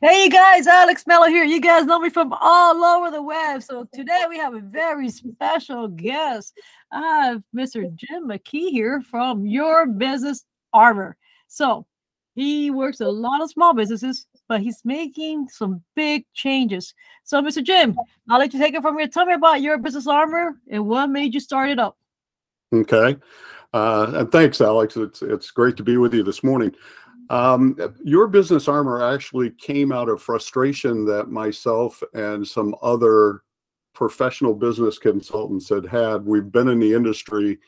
Hey, you guys, Alex Melo here. You guys know me from all over the web. So today we have a very special guest. I have Mr. Jim McKie here from Your Business Armor. So he works a lot of small businesses, but he's making some big changes. So, Mr. Jim, I'll let you take it from here. Tell me about Your Business Armor and what made you start it up. Okay. Uh, and thanks, Alex. It's, it's great to be with you this morning. Um, your business armor actually came out of frustration that myself and some other professional business consultants had had. We've been in the industry,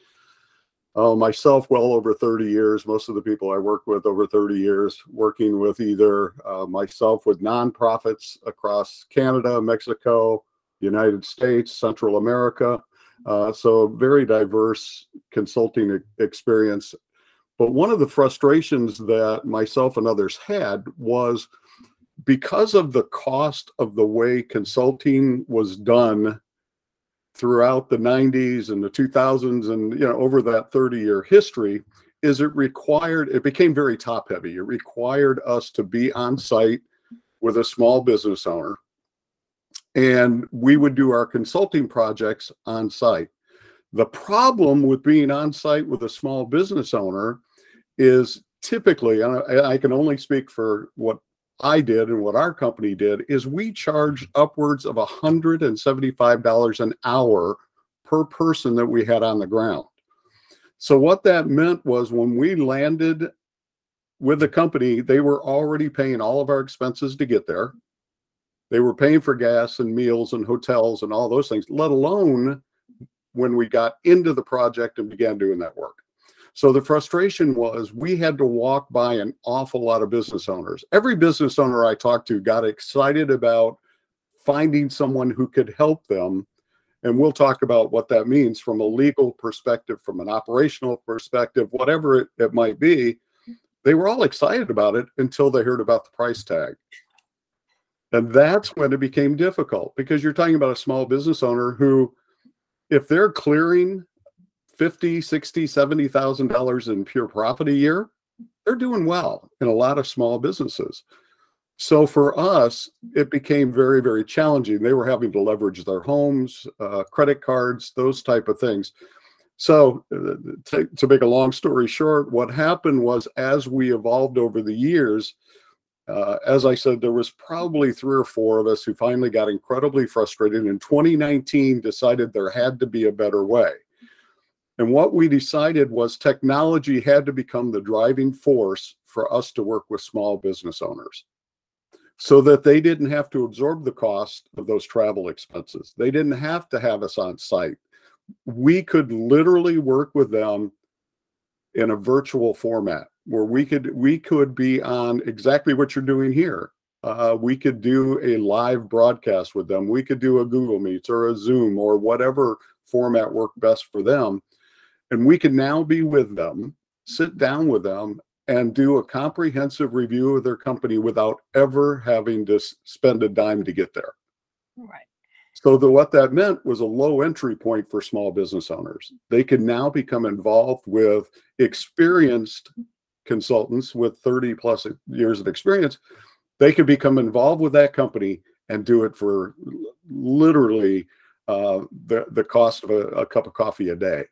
uh, myself, well over 30 years. Most of the people I work with over 30 years, working with either uh, myself with nonprofits across Canada, Mexico, United States, Central America. Uh, so very diverse consulting experience but one of the frustrations that myself and others had was because of the cost of the way consulting was done throughout the 90s and the 2000s and you know over that 30 year history is it required it became very top heavy. It required us to be on site with a small business owner and we would do our consulting projects on site. The problem with being on site with a small business owner is typically, and I, I can only speak for what I did and what our company did, is we charged upwards of $175 an hour per person that we had on the ground. So what that meant was when we landed with the company, they were already paying all of our expenses to get there. They were paying for gas and meals and hotels and all those things, let alone when we got into the project and began doing that work. So the frustration was we had to walk by an awful lot of business owners. Every business owner I talked to got excited about finding someone who could help them. And we'll talk about what that means from a legal perspective, from an operational perspective, whatever it, it might be. They were all excited about it until they heard about the price tag. And that's when it became difficult because you're talking about a small business owner who, if they're clearing 50, 60, 70,000 dollars in pure profit a year, they're doing well in a lot of small businesses. So for us, it became very, very challenging. They were having to leverage their homes, uh, credit cards, those type of things. So uh, to, to make a long story short, what happened was as we evolved over the years, uh, as I said, there was probably three or four of us who finally got incredibly frustrated. In 2019, decided there had to be a better way. And what we decided was technology had to become the driving force for us to work with small business owners so that they didn't have to absorb the cost of those travel expenses. They didn't have to have us on site. We could literally work with them in a virtual format where we could we could be on exactly what you're doing here. Uh, we could do a live broadcast with them. We could do a Google Meets or a Zoom or whatever format worked best for them and we can now be with them, sit down with them, and do a comprehensive review of their company without ever having to spend a dime to get there. Right. So the, what that meant was a low entry point for small business owners. They can now become involved with experienced consultants with 30 plus years of experience. They could become involved with that company and do it for literally uh, the, the cost of a, a cup of coffee a day.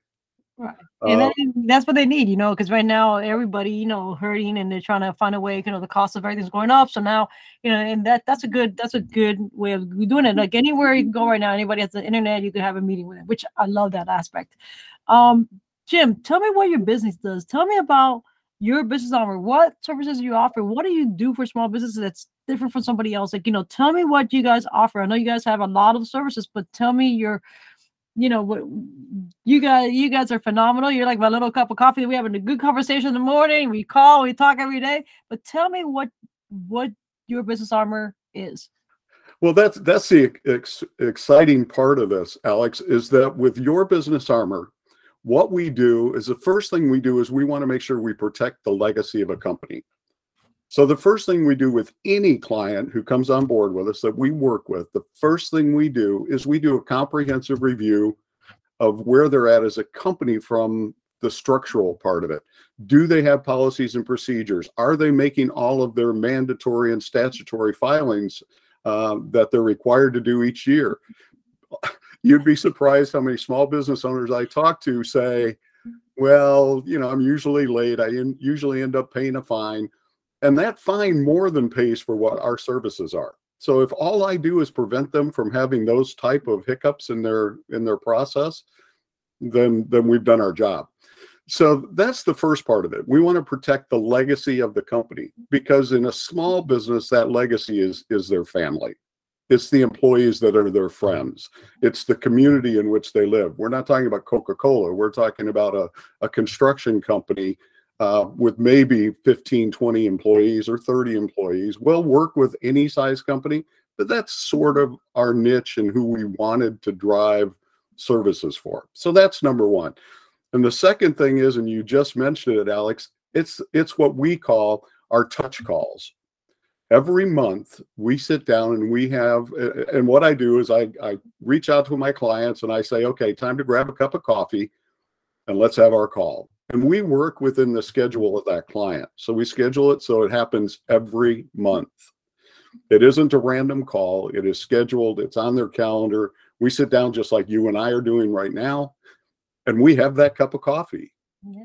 Right. And uh, that's what they need, you know, because right now everybody, you know, hurting and they're trying to find a way, you know, the cost of everything's going up. So now, you know, and that that's a good that's a good way of doing it. Like anywhere you can go right now, anybody has the internet, you can have a meeting with them, which I love that aspect. Um, Jim, tell me what your business does. Tell me about your business armor. What services you offer? What do you do for small businesses that's different from somebody else? Like, you know, tell me what you guys offer. I know you guys have a lot of services, but tell me your you know you guys you guys are phenomenal. You're like my little cup of coffee. We having a good conversation in the morning. We call we talk every day. But tell me what what your business armor is. Well that's that's the ex- exciting part of this alex is that with your business armor what we do is the first thing we do is we want to make sure we protect the legacy of a company so the first thing we do with any client who comes on board with us that we work with, the first thing we do is we do a comprehensive review of where they're at as a company from the structural part of it. Do they have policies and procedures? Are they making all of their mandatory and statutory filings um, that they're required to do each year? You'd be surprised how many small business owners I talk to say, well, you know, I'm usually late. I usually end up paying a fine. And that fine more than pays for what our services are. So if all I do is prevent them from having those type of hiccups in their in their process, then then we've done our job. So that's the first part of it. We want to protect the legacy of the company because in a small business that legacy is is their family. It's the employees that are their friends. It's the community in which they live. We're not talking about Coca-Cola. We're talking about a, a construction company uh, with maybe 15, 20 employees or 30 employees. We'll work with any size company, but that's sort of our niche and who we wanted to drive services for. So that's number one. And the second thing is, and you just mentioned it, Alex, it's it's what we call our touch calls. Every month we sit down and we have, and what I do is I, I reach out to my clients and I say, okay, time to grab a cup of coffee and let's have our call and we work within the schedule of that client. So we schedule it so it happens every month. It isn't a random call, it is scheduled, it's on their calendar. We sit down just like you and I are doing right now, and we have that cup of coffee. Yeah.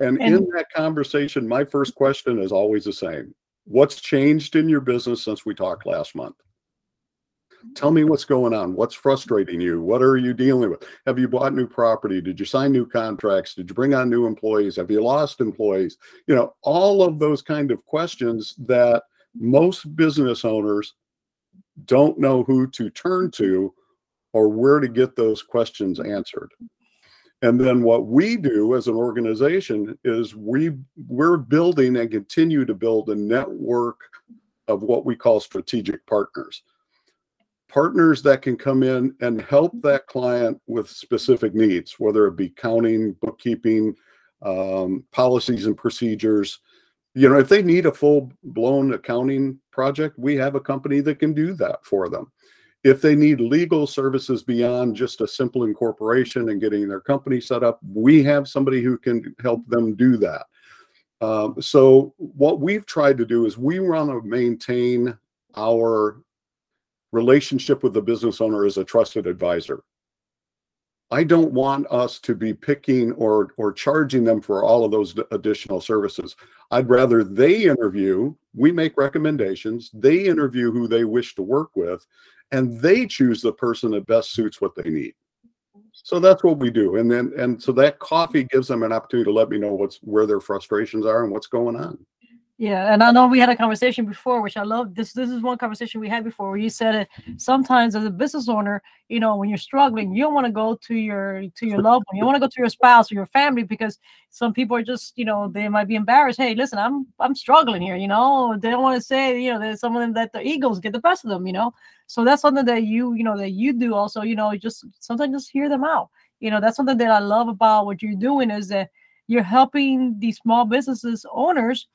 And, and in that conversation, my first question is always the same What's changed in your business since we talked last month? Tell me what's going on. What's frustrating you? What are you dealing with? Have you bought new property? Did you sign new contracts? Did you bring on new employees? Have you lost employees? You know, all of those kind of questions that most business owners don't know who to turn to or where to get those questions answered. And then what we do as an organization is we we're building and continue to build a network of what we call strategic partners partners that can come in and help that client with specific needs, whether it be counting, bookkeeping, um, policies and procedures. You know, if they need a full blown accounting project, we have a company that can do that for them. If they need legal services beyond just a simple incorporation and getting their company set up, we have somebody who can help them do that. Um, so, what we've tried to do is we want to maintain our relationship with the business owner as a trusted advisor. I don't want us to be picking or or charging them for all of those additional services. I'd rather they interview, we make recommendations, they interview who they wish to work with, and they choose the person that best suits what they need. So that's what we do. And then and so that coffee gives them an opportunity to let me know what's where their frustrations are and what's going on. Yeah, and I know we had a conversation before, which I love. This this is one conversation we had before where you said it. Sometimes as a business owner, you know, when you're struggling, you don't want to go to your to your loved one. You want to go to your spouse or your family because some people are just, you know, they might be embarrassed. Hey, listen, I'm I'm struggling here. You know, they don't want to say, you know, there's some of them that the egos get the best of them. You know, so that's something that you, you know, that you do also. You know, just sometimes just hear them out. You know, that's something that I love about what you're doing is that you're helping these small businesses owners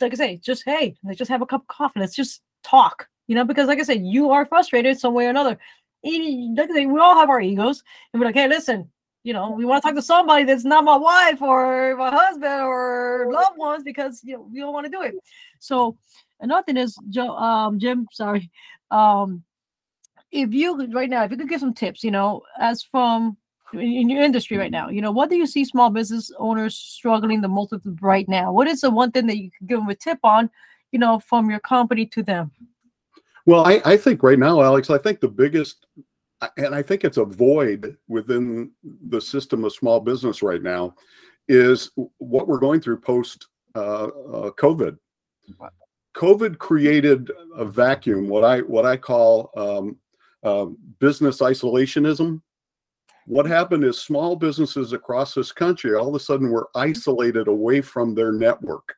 like I say, just hey, let's just have a cup of coffee. Let's just talk, you know, because like I said, you are frustrated some way or another. Like I say, we all have our egos, and we're like, hey, listen, you know, we want to talk to somebody that's not my wife or my husband or loved ones because you know we don't want to do it. So another thing is, Joe, um, Jim, sorry, um, if you right now, if you could give some tips, you know, as from in your industry right now? You know what do you see small business owners struggling the most with right now? What is the one thing that you can give them a tip on you know from your company to them? Well i, I think right now alex i think the biggest and i think it's a void within the system of small business right now is what we're going through post uh, uh, covid. Covid created a vacuum what i what i call um, uh, business isolationism what happened is small businesses across this country all of a sudden were isolated away from their network.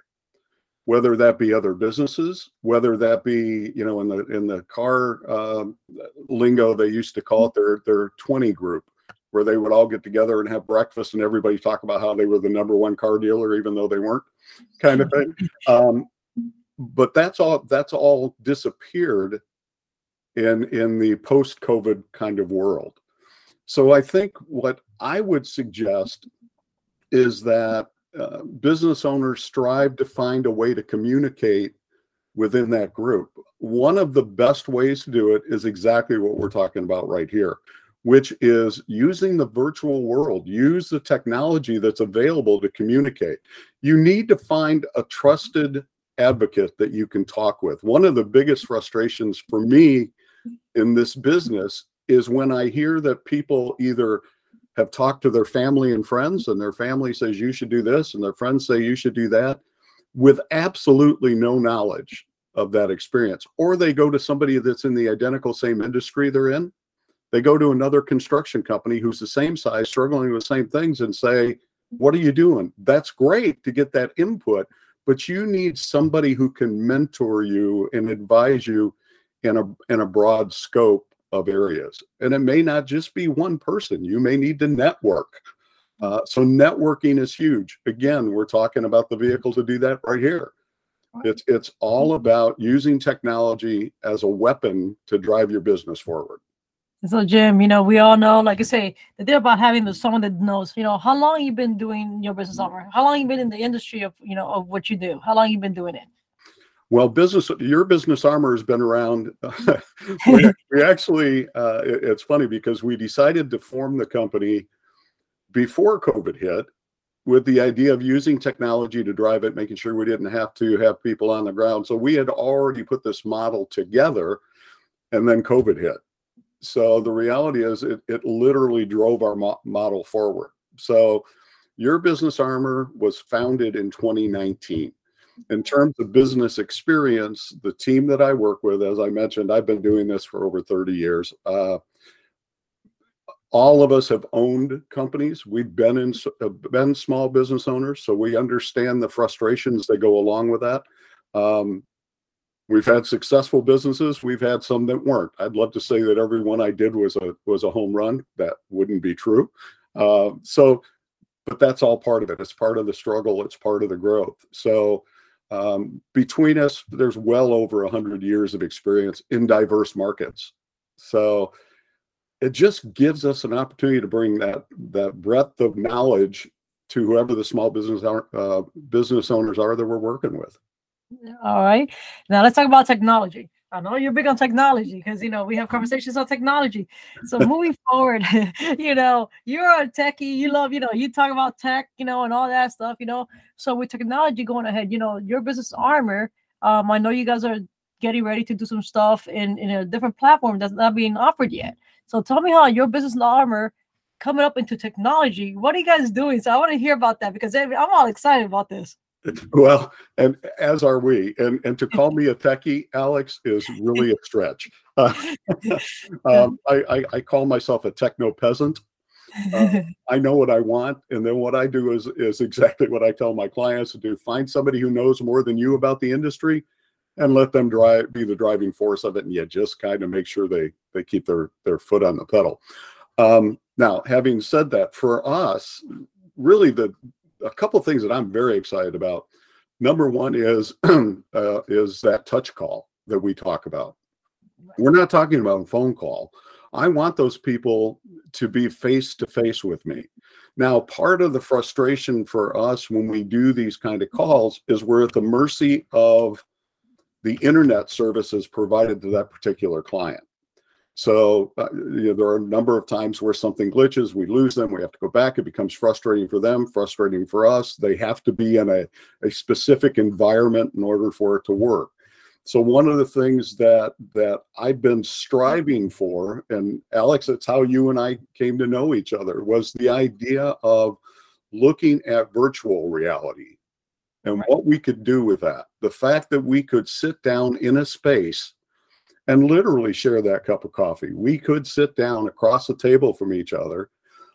Whether that be other businesses whether that be you know in the in the car uh, lingo they used to call it their their 20 group where they would all get together and have breakfast and everybody talk about how they were the number one car dealer even though they weren't kind of thing. Um, but that's all that's all disappeared in in the post covid kind of world so I think what I would suggest is that uh, business owners strive to find a way to communicate within that group. One of the best ways to do it is exactly what we're talking about right here, which is using the virtual world, use the technology that's available to communicate. You need to find a trusted advocate that you can talk with. One of the biggest frustrations for me in this business is when I hear that people either have talked to their family and friends and their family says you should do this and their friends say you should do that with absolutely no knowledge of that experience. Or they go to somebody that's in the identical same industry they're in. They go to another construction company who's the same size struggling with the same things and say what are you doing? That's great to get that input but you need somebody who can mentor you and advise you in a in a broad scope of areas. And it may not just be one person, you may need to network. Uh, so, networking is huge. Again, we're talking about the vehicle to do that right here. It's, it's all about using technology as a weapon to drive your business forward. So Jim, you know, we all know, like I say, the thing about having the someone that knows, you know, how long you've been doing your business armor? How long you've been in the industry of, you know, of what you do? How long you've been doing it? Well, business, your business armor has been around. we, we, actually, uh, it, it's funny because we decided to form the company before COVID hit with the idea of using technology to drive it, making sure we didn't have to have people on the ground. So we had already put this model together and then COVID hit. So the reality is it, it literally drove our mo- model forward. So your business armor was founded in 2019 in terms of business experience, the team that I work with, as I mentioned, I've been doing this for over 30 years. Uh, all of us have owned companies. We've been in uh, been small business owners, so we understand the frustrations that go along with that. Um, we've had successful businesses. We've had some that weren't. I'd love to say that every one I did was a was a home run. That wouldn't be true. Uh, so, but that's all part of it. It's part of the struggle. It's part of the growth. So um, between us, there's well over 100 years of experience in diverse markets. So it just gives us an opportunity to bring that that breadth of knowledge to whoever the small business uh, business owners are that we're working with. All right. Now let's talk about technology. I know you're big on technology because you know we have conversations on technology. So moving forward, you know, you're a techie, you love, you know, you talk about tech, you know, and all that stuff, you know. So with technology going ahead, you know, your business armor, um, I know you guys are getting ready to do some stuff in, in a different platform that's not being offered yet. So tell me how your business armor coming up into technology. What are you guys doing? So I want to hear about that because I'm all excited about this. Well, and as are we. And and to call me a techie, Alex, is really a stretch. Uh, um, I, I, I call myself a techno peasant. Uh, I know what I want, and then what I do is is exactly what I tell my clients to do: find somebody who knows more than you about the industry, and let them drive be the driving force of it, and you just kind of make sure they they keep their their foot on the pedal. Um, now, having said that, for us, really the a couple of things that I'm very excited about. Number one is uh, is that touch call that we talk about. We're not talking about a phone call. I want those people to be face to face with me. Now, part of the frustration for us when we do these kind of calls is we're at the mercy of the internet services provided to that particular client. So uh, you know, there are a number of times where something glitches, we lose them, we have to go back. It becomes frustrating for them, frustrating for us. They have to be in a, a specific environment in order for it to work. So one of the things that that I've been striving for, and Alex, it's how you and I came to know each other, was the idea of looking at virtual reality and right. what we could do with that. The fact that we could sit down in a space and literally share that cup of coffee. We could sit down across the table from each other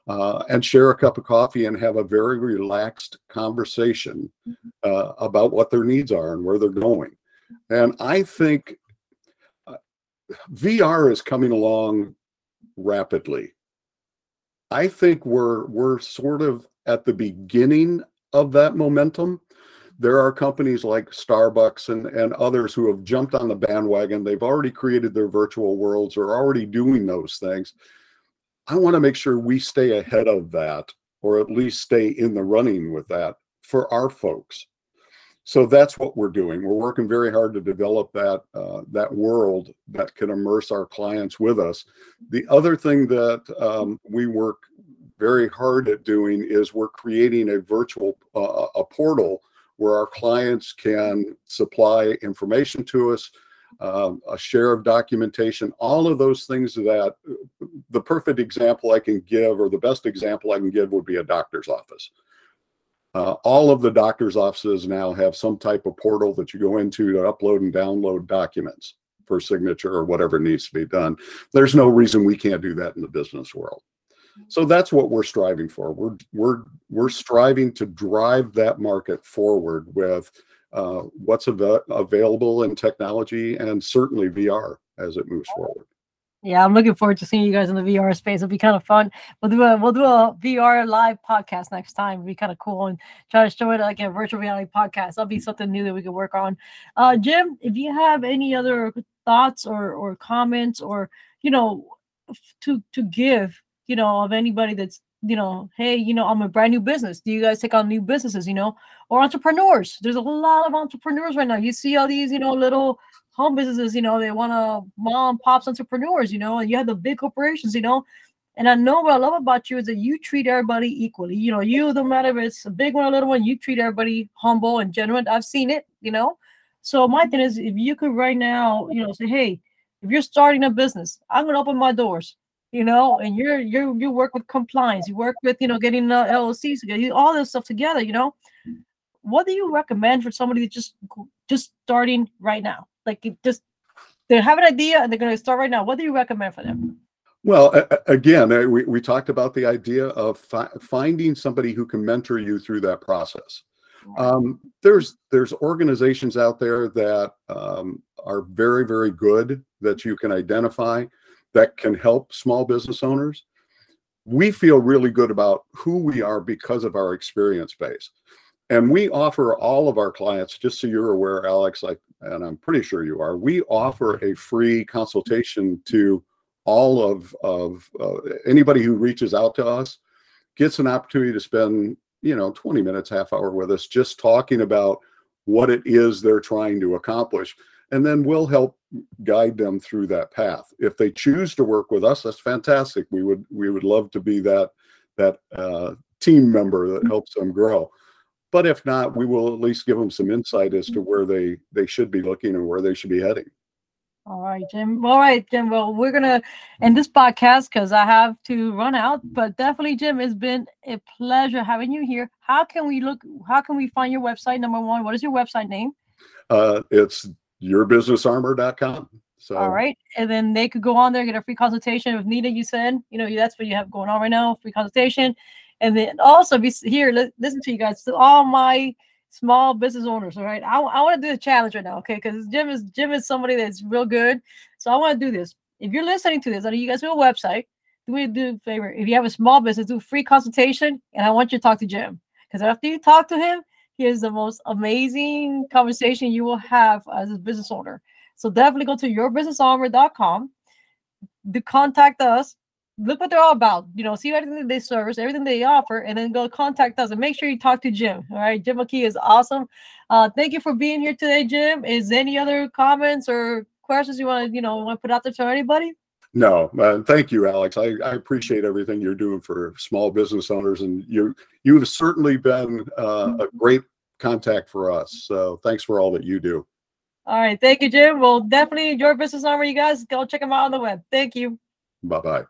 uh, and share a cup of coffee and have a very relaxed conversation mm-hmm. uh, about what their needs are and where they're going. And I think uh, VR is coming along rapidly. I think we're we're sort of at the beginning of that momentum there are companies like Starbucks and, and others who have jumped on the bandwagon. They've already created their virtual worlds, are already doing those things. I want to make sure we stay ahead of that or at least stay in the running with that for our folks. So that's what we're doing. We're working very hard to develop that uh, that world that can immerse our clients with us. The other thing that um, we work very hard at doing is we're creating a virtual uh, a portal where our clients can supply information to us, um, a share of documentation, all of those things that the perfect example I can give or the best example I can give would be a doctor's office. Uh, all of the doctor's offices now have some type of portal that you go into to upload and download documents for signature or whatever needs to be done. There's no reason we can't do that in the business world. So that's what we're striving for. We're we're we're striving to drive that market forward with uh, what's av- available in technology and certainly VR as it moves forward. Yeah, I'm looking forward to seeing you guys in the VR space. It'll be kind of fun. We'll do a we'll do a VR live podcast next time. It'll be kind of cool and try to show it like a virtual reality podcast. That'll be something new that we can work on. Uh, Jim, if you have any other thoughts or or comments or you know to to give you know, of anybody that's, you know, hey, you know, I'm a brand new business. Do you guys take on new businesses, you know, or entrepreneurs? There's a lot of entrepreneurs right now. You see all these, you know, little home businesses, you know, they want to mom pops entrepreneurs, you know, and you have the big corporations, you know. And I know what I love about you is that you treat everybody equally. You know, you no matter if it's a big one or a little one, you treat everybody humble and genuine. I've seen it, you know. So my thing is, if you could right now, you know, say, hey, if you're starting a business, I'm gonna open my doors you know, and you're you you work with compliance, you work with you know getting the LLCs all this stuff together, you know. What do you recommend for somebody that's just just starting right now? Like just they have an idea and they're going to start right now. What do you recommend for them? Well, again, uh, we, we talked about the idea of fi- finding somebody who can mentor you through that process. Um, there's there's organizations out there that um, are very very good that you can identify that can help small business owners. We feel really good about who we are because of our experience base. And we offer all of our clients, just so you're aware, Alex, like, and I'm pretty sure you are, we offer a free consultation to all of, of uh, anybody who reaches out to us gets an opportunity to spend, you know, 20 minutes, half hour with us, just talking about what it is they're trying to accomplish and then we'll help guide them through that path. If they choose to work with us, that's fantastic. We would we would love to be that that uh, team member that mm-hmm. helps them grow. But if not, we will at least give them some insight as to where they they should be looking and where they should be heading. All right, Jim. All right, Jim. Well, we're gonna end this podcast because I have to run out. But definitely, Jim, it's been a pleasure having you here. How can we look? How can we find your website? Number one, what is your website name? Uh, it's yourbusinessarmor.com. So all right, and then they could go on there get a free consultation with Nita. You said you know that's what you have going on right now, free consultation, and then also be here. Listen to you guys, to all my small business owners. All right, I, I want to do the challenge right now, okay? Because Jim is Jim is somebody that's real good, so I want to do this. If you're listening to this, I know you guys have a website. Do me a favor. If you have a small business, do a free consultation, and I want you to talk to Jim because after you talk to him, Here's the most amazing conversation you will have as a business owner. So definitely go to yourbusinessowner.com to contact us. Look what they're all about. You know, see everything they service, everything they offer, and then go contact us and make sure you talk to Jim. All right, Jim McKie is awesome. Uh, thank you for being here today, Jim. Is any other comments or questions you want to, you know, want to put out there to anybody? No, uh, thank you, Alex. I, I, appreciate everything you're doing for small business owners, and you you've certainly been uh, a great contact for us. So thanks for all that you do. All right, thank you, Jim. Well, definitely your business armor, you guys. Go check them out on the web. Thank you. Bye bye.